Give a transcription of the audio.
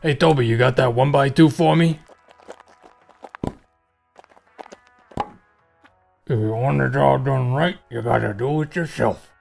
Hey, Toby, you got that one by two for me? If you want the job done right, you gotta do it yourself.